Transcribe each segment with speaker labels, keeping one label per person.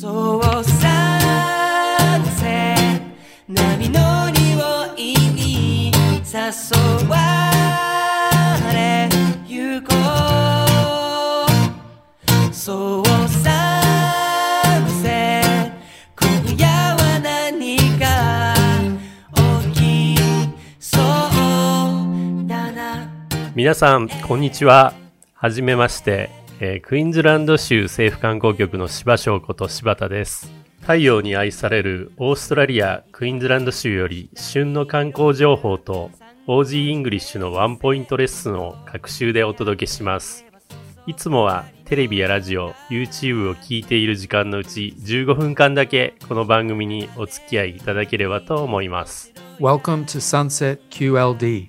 Speaker 1: そうさせ波の匂いに誘われゆこうそうさせ今夜は何か起きそうだな
Speaker 2: 皆さん、こんにちは。はじめまして、えークイーンズランド州政府観光局の柴翔こと柴田です。太陽に愛されるオーストラリア・クイーンズランド州より旬の観光情報と OG イングリッシュのワンポイントレッスンを各週でお届けします。いつもはテレビやラジオ、YouTube を聞いている時間のうち15分間だけこの番組にお付き合いいただければと思います。
Speaker 3: Welcome to Sunset QLD.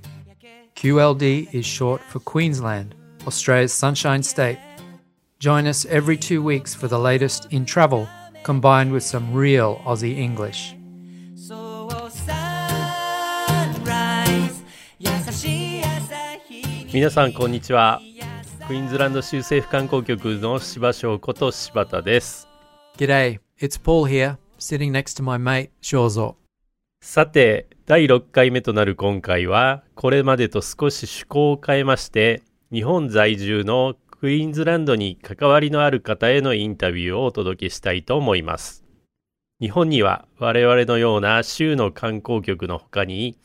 Speaker 3: QLD is short for Queensland, Australia's Sunshine State. Join us every two weeks for the latest in travel, combined with some real Aussie English.
Speaker 1: そうサンライズ優しい朝日に
Speaker 2: 皆さんこんにちは。クイーンズランド州政府観光局の柴翔こと柴田です。
Speaker 3: G'day, it's Paul here, sitting next to my mate Shozo.
Speaker 2: さて、第6回目となる今回は、これまでと少し趣向を変えまして、日本在住のクイーンズランドに関わりのある方へのインタビューをお届けしたいと思います。日本には我々のような州の観光局の他に、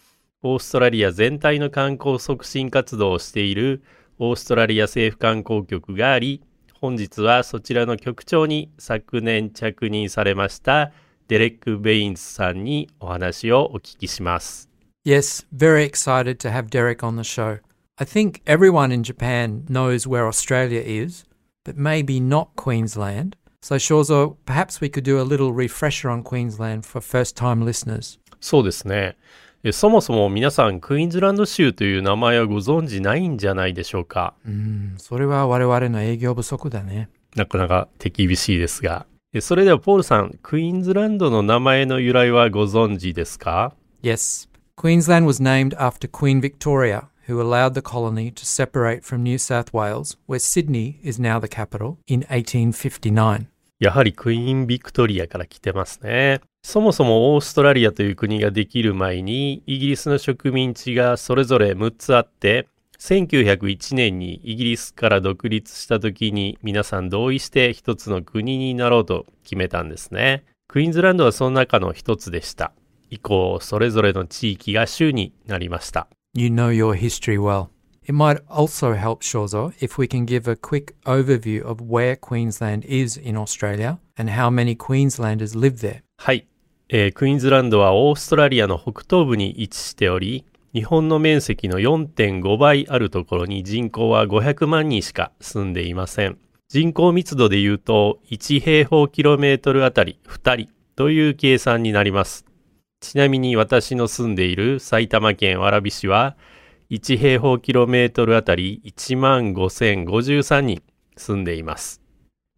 Speaker 2: オーストラリア全体の観光促進活動をしているオーストラリア政府観光局があり、本日はそちらの局長に昨年着任されましたデレック・ベインズさんにお話をお聞きします。
Speaker 3: Yes, very excited to have Derek on the show. I think everyone in Japan knows where Australia is, but maybe not Queensland. So, Shozo, perhaps we could do a little refresher on Queensland for first time listeners.
Speaker 2: そうですね。えそもそも皆さんクイーンズランド州という名前はご存知ないんじゃないでしょうか。
Speaker 3: うん、それは我々の営業不足だね。
Speaker 2: なかなか手厳しいですが。えそれではポールさん、クイーンズランドの名前の由来はご存知ですか
Speaker 3: Yes, Queensland was named after Queen Victoria, who allowed the colony to separate from New South Wales, where Sydney is now the capital, in 1859.
Speaker 2: やはりクイーンビクトリアから来てますね。そもそもオーストラリアという国ができる前にイギリスの植民地がそれぞれ6つあって1901年にイギリスから独立した時に皆さん同意して一つの国になろうと決めたんですね。クイーンズランドはその中の一つでした。以降それぞれの地域が州になりました。
Speaker 3: You know your history well. It might also help, Shozo, if we can give a quick overview of where Queensland is in Australia and how many Queenslanders live there.
Speaker 2: はい、えークイーンズランドはオーストラリアの北東部に位置しており、日本の面積の4.5倍あるところに人口は500万人しか住んでいません。人口密度で言うと、1平方キロメートルあたり2人という計算になります。ちなみに私の住んでいる埼玉県蕨市は、1平方キロメートルあたり1万5053人住んでいます。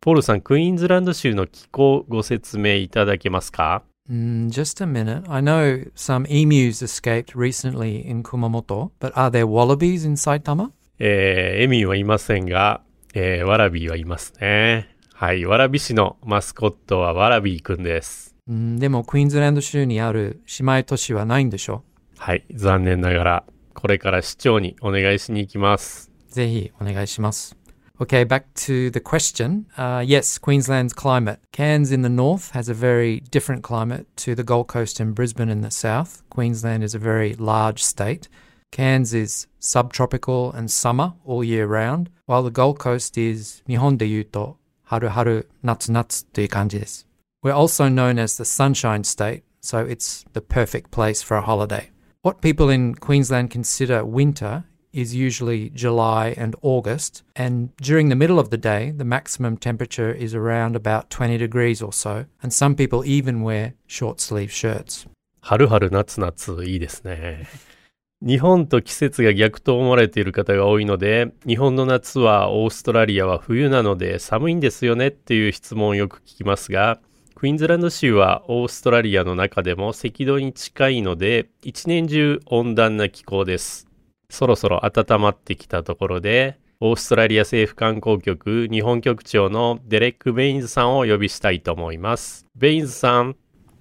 Speaker 2: ポールさん、クイーンズランド州の気候ご説明いただけますか
Speaker 3: ？Mm, just a minute. I know some emus escaped recently in Kumamoto, but are there wallabies in Saitama?
Speaker 2: えーエミューはいませんが、えーワラビーはいますね。はい、ワラビ市のマスコットはワラビーくんです。
Speaker 3: うん、でもクイーンズランド州にある姉妹都市はないんでしょ
Speaker 2: はい、残念ながら、これから市長にお願いしに行きます。
Speaker 3: ぜひお願いします。Okay, back to the question. Uh, yes, Queensland's climate. Cairns in the north has a very different climate to the Gold Coast and Brisbane in the south. Queensland is a very large state. Cairns is subtropical and summer all year round, while the Gold Coast is 日本で言うと春春夏夏という感じです。We're also known as the Sunshine State, so it's the perfect place for a holiday. What people in Queensland consider winter is usually July and August, and during the middle of the day, the maximum temperature is around about 20 degrees or so, and some people even wear short sleeve shirts.
Speaker 2: 春春夏夏いいですね。日本と季節が逆と思われている方が多いので、日本の夏はオーストラリアは冬なので寒いんですよねっていう質問をよく聞きますが、クイーンズランド州はオーストラリアの中でも赤道に近いので、一年中温暖な気候です。そろそろ暖まってきたところで、オーストラリア政府観光局日本局長のデレック・ベインズさんをお呼びしたいと思います。ベインズさん、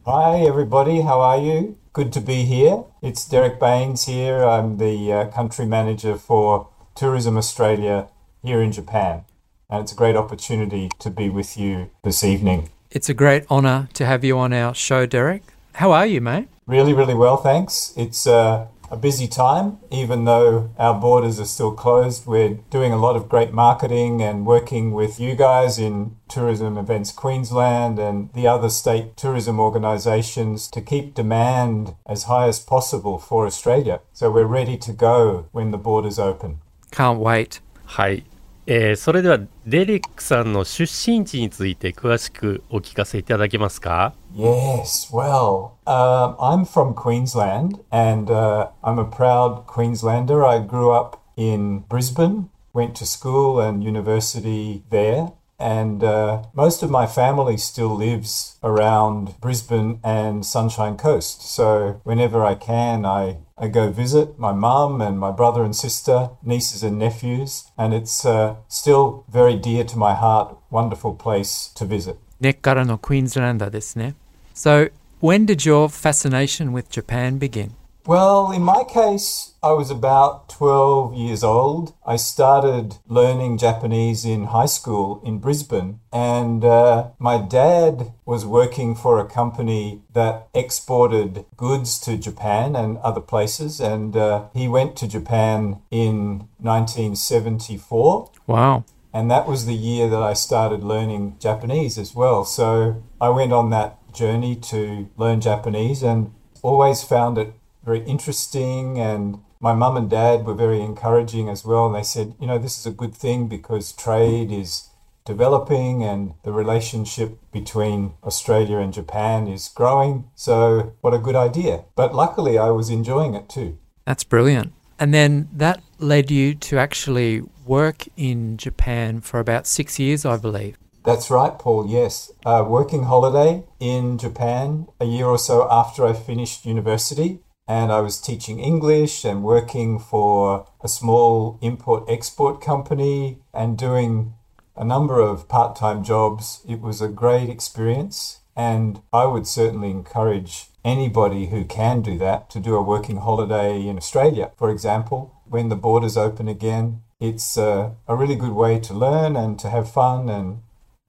Speaker 4: Hi, everybody. How are you? Good to be here. It's Derek Baines here. I'm the country manager for Tourism Australia here in Japan. And it's a great opportunity to be with you this evening.
Speaker 3: It's a great honour to have you on our show, Derek. How are you, mate?
Speaker 4: Really, really well, thanks. It's uh, a busy time, even though our borders are still closed. We're doing a lot of great marketing and working with you guys in Tourism Events Queensland and the other state tourism organisations to keep demand as high as possible for Australia. So we're ready to go when the borders open.
Speaker 3: Can't wait.
Speaker 2: はい。えーそれではデレックさんの出身地について詳しくお聞かせいただけますか
Speaker 4: Yes, well, uh, I'm from Queensland and uh, I'm a proud Queenslander. I grew up in Brisbane, went to school and university there, and uh, most of my family still lives around Brisbane and Sunshine Coast. So whenever I can, I, I go visit my mum and my brother and sister, nieces and nephews, and it's uh, still very dear to my heart. Wonderful place to visit.
Speaker 3: 根っからの Queenslander ですね。So, when did your fascination with Japan begin?
Speaker 4: Well, in my case, I was about 12 years old. I started learning Japanese in high school in Brisbane, and uh, my dad was working for a company that exported goods to Japan and other places, and uh, he went to Japan in 1974.
Speaker 3: Wow.
Speaker 4: And that was the year that I started learning Japanese as well. So I went on that journey to learn Japanese and always found it very interesting. And my mum and dad were very encouraging as well. And they said, you know, this is a good thing because trade is developing and the relationship between Australia and Japan is growing. So what a good idea. But luckily, I was enjoying it too.
Speaker 3: That's brilliant. And then that led you to actually work in Japan for about six years, I believe.
Speaker 4: That's right, Paul. Yes. Uh, working holiday in Japan a year or so after I finished university. And I was teaching English and working for a small import export company and doing a number of part time jobs. It was a great experience. And I would certainly encourage anybody who can do that to do a working holiday in Australia, for example, when the borders open again. It's uh, a really good way to learn and to have fun and,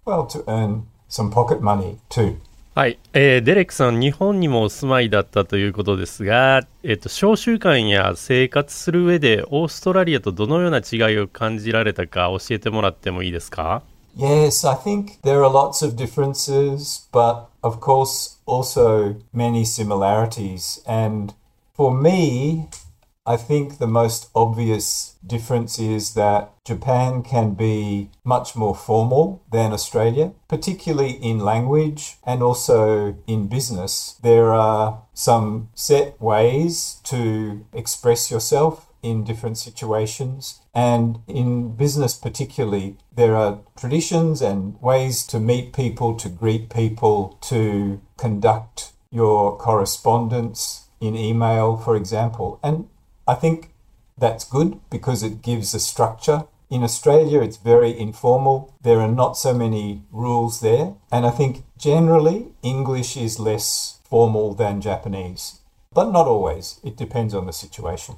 Speaker 4: well, to earn some pocket money too.
Speaker 2: はい、えーデレックさん、日本にもお住まいだったということですが、えっと、小習慣や生活する上で、オーストラリアとどのような違いを感じられたか教えてもらってもいいですか
Speaker 4: ？Yes, I think there are lots of differences, but of course also many similarities. And for me, I think the most obvious difference is that Japan can be much more formal than Australia, particularly in language and also in business. There are some set ways to express yourself in different situations. And in business, particularly, there are traditions and ways to meet people, to greet people, to conduct your correspondence in email, for example. And I think that's good because it gives a structure. In Australia, it's very informal. There are not so many rules there. And I think generally English is less formal than Japanese, but not always. It depends on the situation.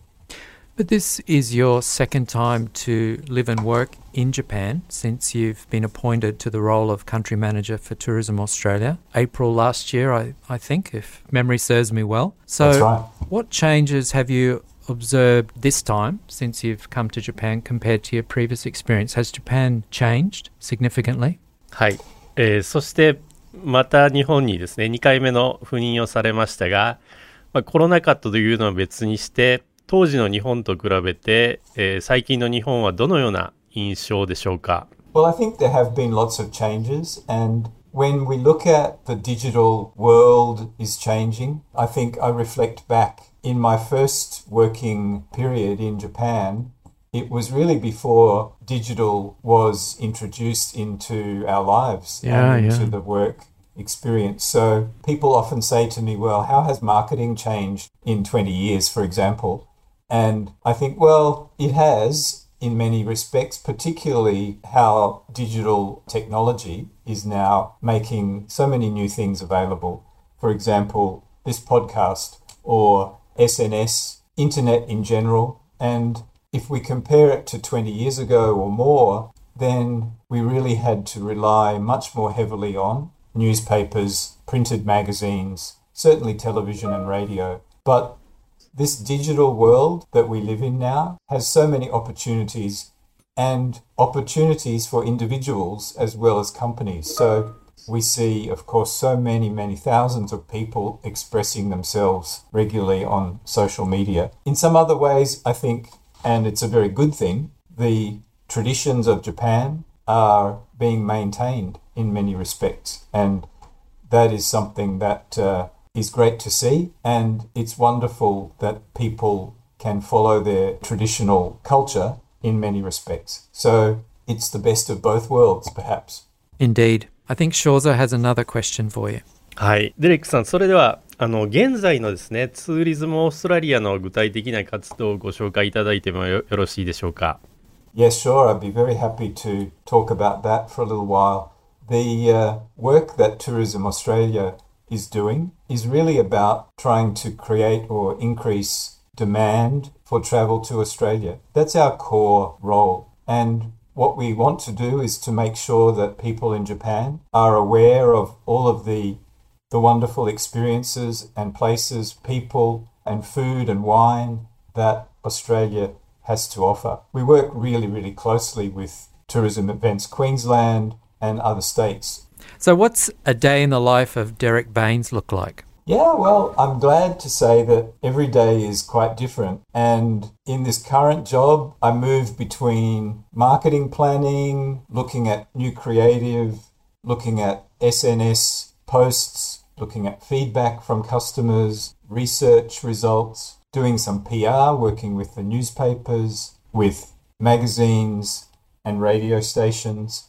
Speaker 3: But this is your second time to live and work in Japan since you've been appointed to the role of country manager for Tourism Australia. April last year, I, I think, if memory serves me well. So,
Speaker 4: That's right.
Speaker 3: what changes have you observed this time since you've come to Japan compared to your previous experience? Has Japan changed significantly?
Speaker 2: はい、えーそしてまた日本にですね2回目の赴任をされましたが、まあ、コロナ禍というのは別にして当時の日本と比べて、えー最近の日本はどのような印象でしょうか
Speaker 4: Well, I think there have been lots of changes, and when we look at the digital world is changing, I think I reflect back. In my first working period in Japan, it was really before digital was introduced into our lives
Speaker 3: Yeah,
Speaker 4: and into
Speaker 3: yeah.
Speaker 4: the work experience. So people often say to me, well, how has marketing changed in 20 years, for example? And I think, well, it has in many respects, particularly how digital technology is now making so many new things available. For example, this podcast or SNS, internet in general. And if we compare it to 20 years ago or more, then we really had to rely much more heavily on newspapers, printed magazines, certainly television and radio. But this digital world that we live in now has so many opportunities and opportunities for individuals as well as companies. So we see, of course, so many, many thousands of people expressing themselves regularly on social media. In some other ways, I think, and it's a very good thing, the traditions of Japan are being maintained in many respects. And that is something that uh, is great to see. And it's wonderful that people can follow their traditional culture in many respects. So it's the best of both worlds, perhaps.
Speaker 3: Indeed. I think Shozo has another question for you.
Speaker 2: はい。デレックさん、それでは、あの、現在のですね、ツーリズムオーストラリアの具体的な活動をご紹介いただいてもよろしいでしょうか。
Speaker 4: Yes, sure. I'd be very happy to talk about that for a little while. The uh, work that Tourism Australia is doing is really about trying to create or increase demand for travel to Australia. That's our core role. And what we want to do is to make sure that people in Japan are aware of all of the the wonderful experiences and places, people and food and wine that Australia has to offer. We work really, really closely with Tourism Events Queensland and other states.
Speaker 3: So, what's a day in the life of Derek Baines look like?
Speaker 4: Yeah, well, I'm glad to say that every day is quite different. And in this current job, I move between marketing planning, looking at new creative, looking at SNS posts, looking at feedback from customers, research results, doing some PR, working with the newspapers, with magazines and radio stations.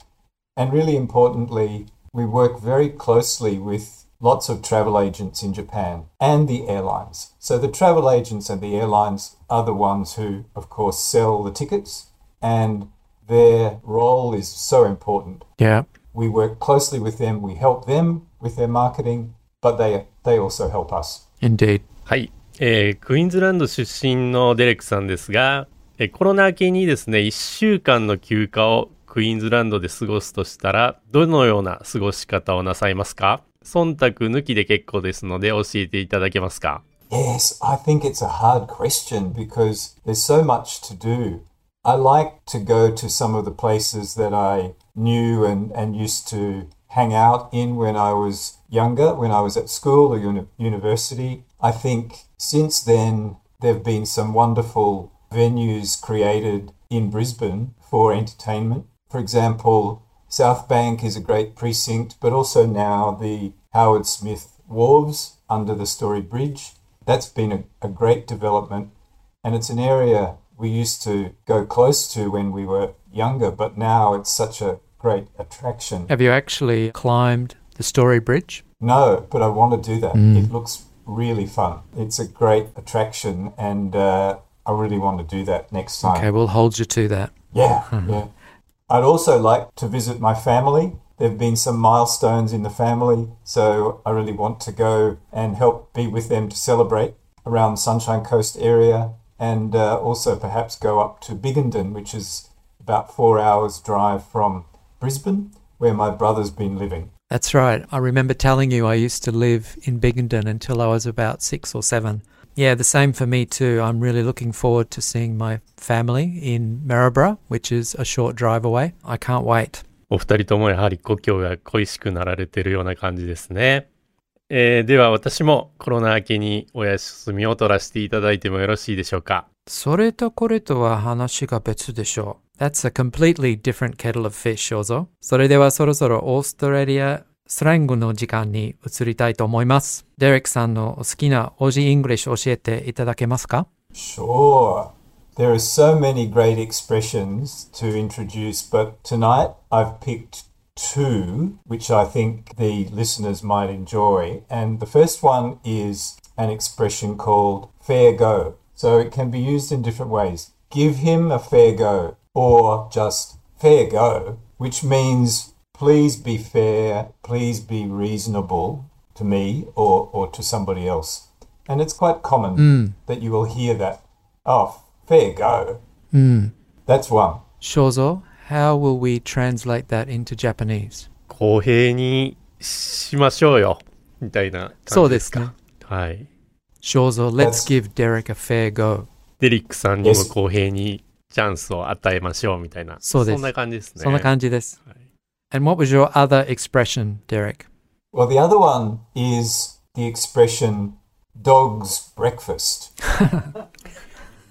Speaker 4: And really importantly, we work very closely with lots of travel agents in Japan and the airlines. So the travel agents and the airlines are the ones who, of course, sell the tickets, and their role is so important.
Speaker 3: Yeah.
Speaker 4: We work closely with them, we help them with their marketing, but they, they also help us.
Speaker 3: Indeed.
Speaker 2: はい、えークイーンズランド出身のデレックさんですが、えーコロナ明けにですね、1週間の休暇をクイーンズランドで過ごすとしたら、どのような過ごし方をなさいますか 忖度抜きで結構ですので教えていただけますか
Speaker 4: Yes, I think it's a hard question because there's so much to do. I like to go to some of the places that I knew and, and used to hang out in when I was younger, when I was at school or uni- university. I think since then, there have been some wonderful venues created in Brisbane for entertainment. For example, South Bank is a great precinct, but also now the Howard Smith Wharves under the Story Bridge. That's been a, a great development, and it's an area we used to go close to when we were younger, but now it's such a great attraction.
Speaker 3: Have you actually climbed the Story Bridge?
Speaker 4: No, but I want to do that. It looks really fun. It's a great attraction, and uh, I really want to do that next time.
Speaker 3: Okay, we'll hold you to that.
Speaker 4: Yeah, yeah. I'd also like to visit my family. There have been some milestones in the family, so I really want to go and help be with them to celebrate around the Sunshine Coast area and uh, also perhaps go up to Biggenden, which is about four hours' drive from Brisbane, where my brother's been living.
Speaker 3: That's right. I remember telling you I used to live in Biggenden until I was about six or seven. Yeah, the same for me too. I'm really looking forward to seeing my family in Maryborough, which is a short drive away. I can't wait.
Speaker 2: お二人ともやはり故郷が恋しくなられているような感じですね。えーでは私もコロナ明けにお休みを取らせていただいてもよろしいでしょうか？
Speaker 3: それとこれとは話が別でしょう。That's a completely different kettle of fish, どうぞ。それではそろそろオーストラリアスラングの時間に移りたいと思います。デレックさんのお好きなオージーイングリッシュ教えていただけますか
Speaker 4: ？Sure. There are so many great expressions to introduce, but tonight I've picked two which I think the listeners might enjoy. And the first one is an expression called fair go. So it can be used in different ways. give him a fair go, or just fair go, which means please be fair, please be reasonable to me or, or to somebody else. And it's quite common mm. that you will hear that, oh, fair go. That's one.
Speaker 3: Shozo, how will we translate that into Japanese?
Speaker 2: 公平にしましょうよ。みたいな感じですか。
Speaker 3: そうですね
Speaker 2: はい。
Speaker 3: Shozo, let's
Speaker 4: That's-
Speaker 3: give Derek a fair go.
Speaker 2: デリックさんにも
Speaker 4: Yes.
Speaker 2: 公平にチャンスを与えましょうみたいな。
Speaker 3: そうです
Speaker 2: そんな感じですね。
Speaker 3: そんな感じです。
Speaker 2: はい
Speaker 3: And what was your other expression, Derek?
Speaker 4: Well, the other one is the expression dog's breakfast.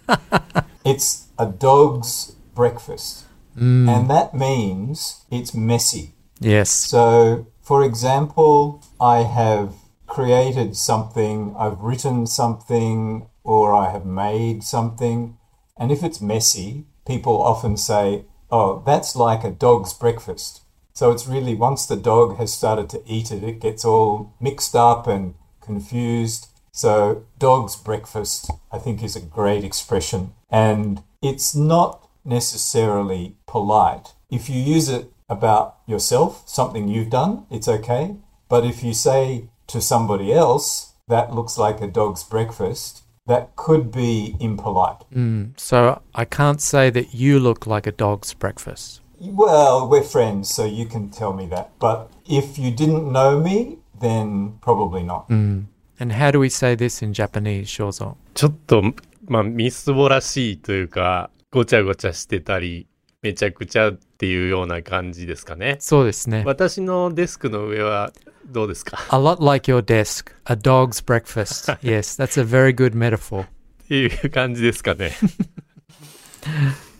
Speaker 4: it's a dog's breakfast. Mm. And that means it's messy.
Speaker 3: Yes.
Speaker 4: So, for example, I have created something, I've written something, or I have made something, and if it's messy, people often say, Oh, that's like a dog's breakfast. So it's really once the dog has started to eat it, it gets all mixed up and confused. So, dog's breakfast, I think, is a great expression. And it's not necessarily polite. If you use it about yourself, something you've done, it's okay. But if you say to somebody else, that looks like a dog's breakfast, that could be impolite. Hmm.
Speaker 3: So I can't say that you look like a dog's breakfast.
Speaker 4: Well, we're friends, so you can tell me that. But if you didn't know me, then probably not. Hmm.
Speaker 3: And how do we say this in Japanese, Shozo?
Speaker 2: ちょっと、まあ、みすぼらしいというか、ごちゃごちゃしてたり、めちゃくちゃっていうような感じですかね。
Speaker 3: そうですね。
Speaker 2: 私のデスクの上はどうですか
Speaker 3: A lot like your desk, a dog's breakfast. yes, that's a very good metaphor.
Speaker 2: っていう感じですかね。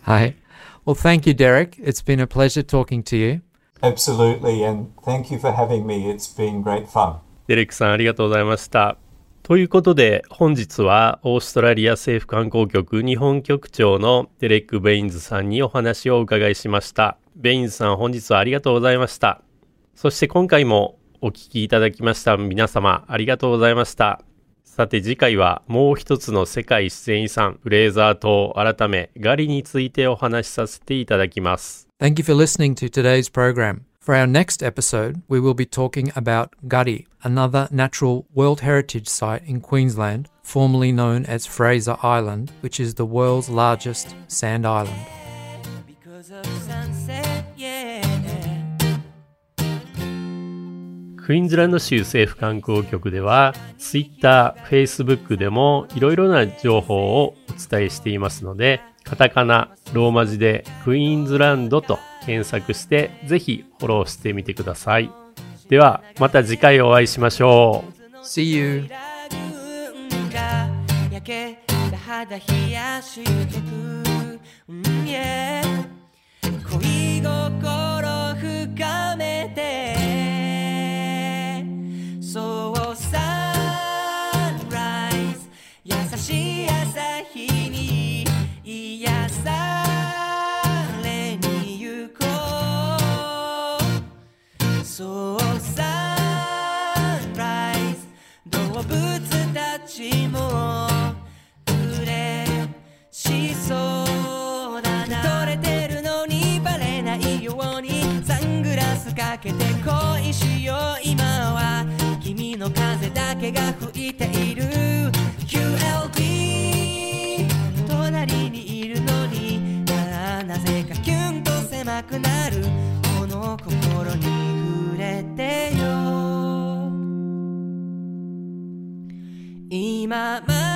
Speaker 3: Hi. Well, thank you, Derek. It's been a pleasure talking to you.
Speaker 4: Absolutely, and thank you for having me. It's been great fun.
Speaker 2: デレックさんありがとうございました。ということで本日はオーストラリア政府観光局日本局長のデレック・ベインズさんにお話をお伺いしました。ベインズさん本日はありがとうございました。そして今回もお聞きいただきました皆様ありがとうございました。さて次回はもう一つの世界自然遺産フレーザー島改めガリについてお話しさせていただきます。
Speaker 3: Thank you for listening to today's program. For our next episode, we will be talking about Gari, another natural World Heritage Site in Queensland, formerly known as Fraser Island, which is the world's largest sand island.
Speaker 1: Because of sunset, yeah.
Speaker 2: クイーンズランド州政府観光局では Twitter、Facebook でもいろいろな情報をお伝えしていますのでカタカナ、ローマ字でクイーンズランドと 検索してぜひフォローしてみてください。ではまた次回お会いしましょう。
Speaker 3: See you.
Speaker 1: 肌冷やしとく、うん yeah 恋心そうサンライズ動物たちも嬉しそうだな。取れてるのにバレないようにサングラスかけて恋しよう。今は君の風だけが吹いている。QLB my mind.